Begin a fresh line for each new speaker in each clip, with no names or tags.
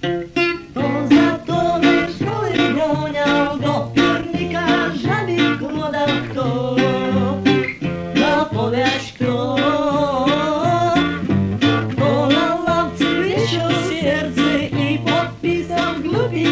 To za to szkoły goniał do piernika żabik młoda kto Zapowiedź kto To na ławce wysiął serce i podpisał głupi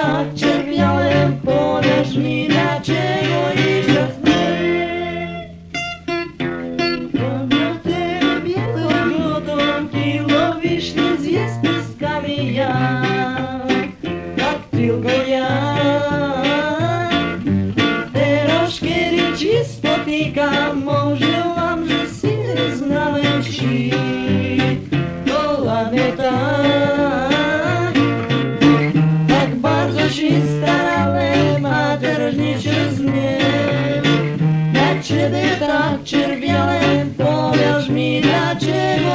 tarcze miałem, podasz mi na czego iść do Вишни с песками я, открыл я. Дорожки речи спотыкам, может pewnie się zmieni. Jak się tak czerwione, powiesz mi dlaczego.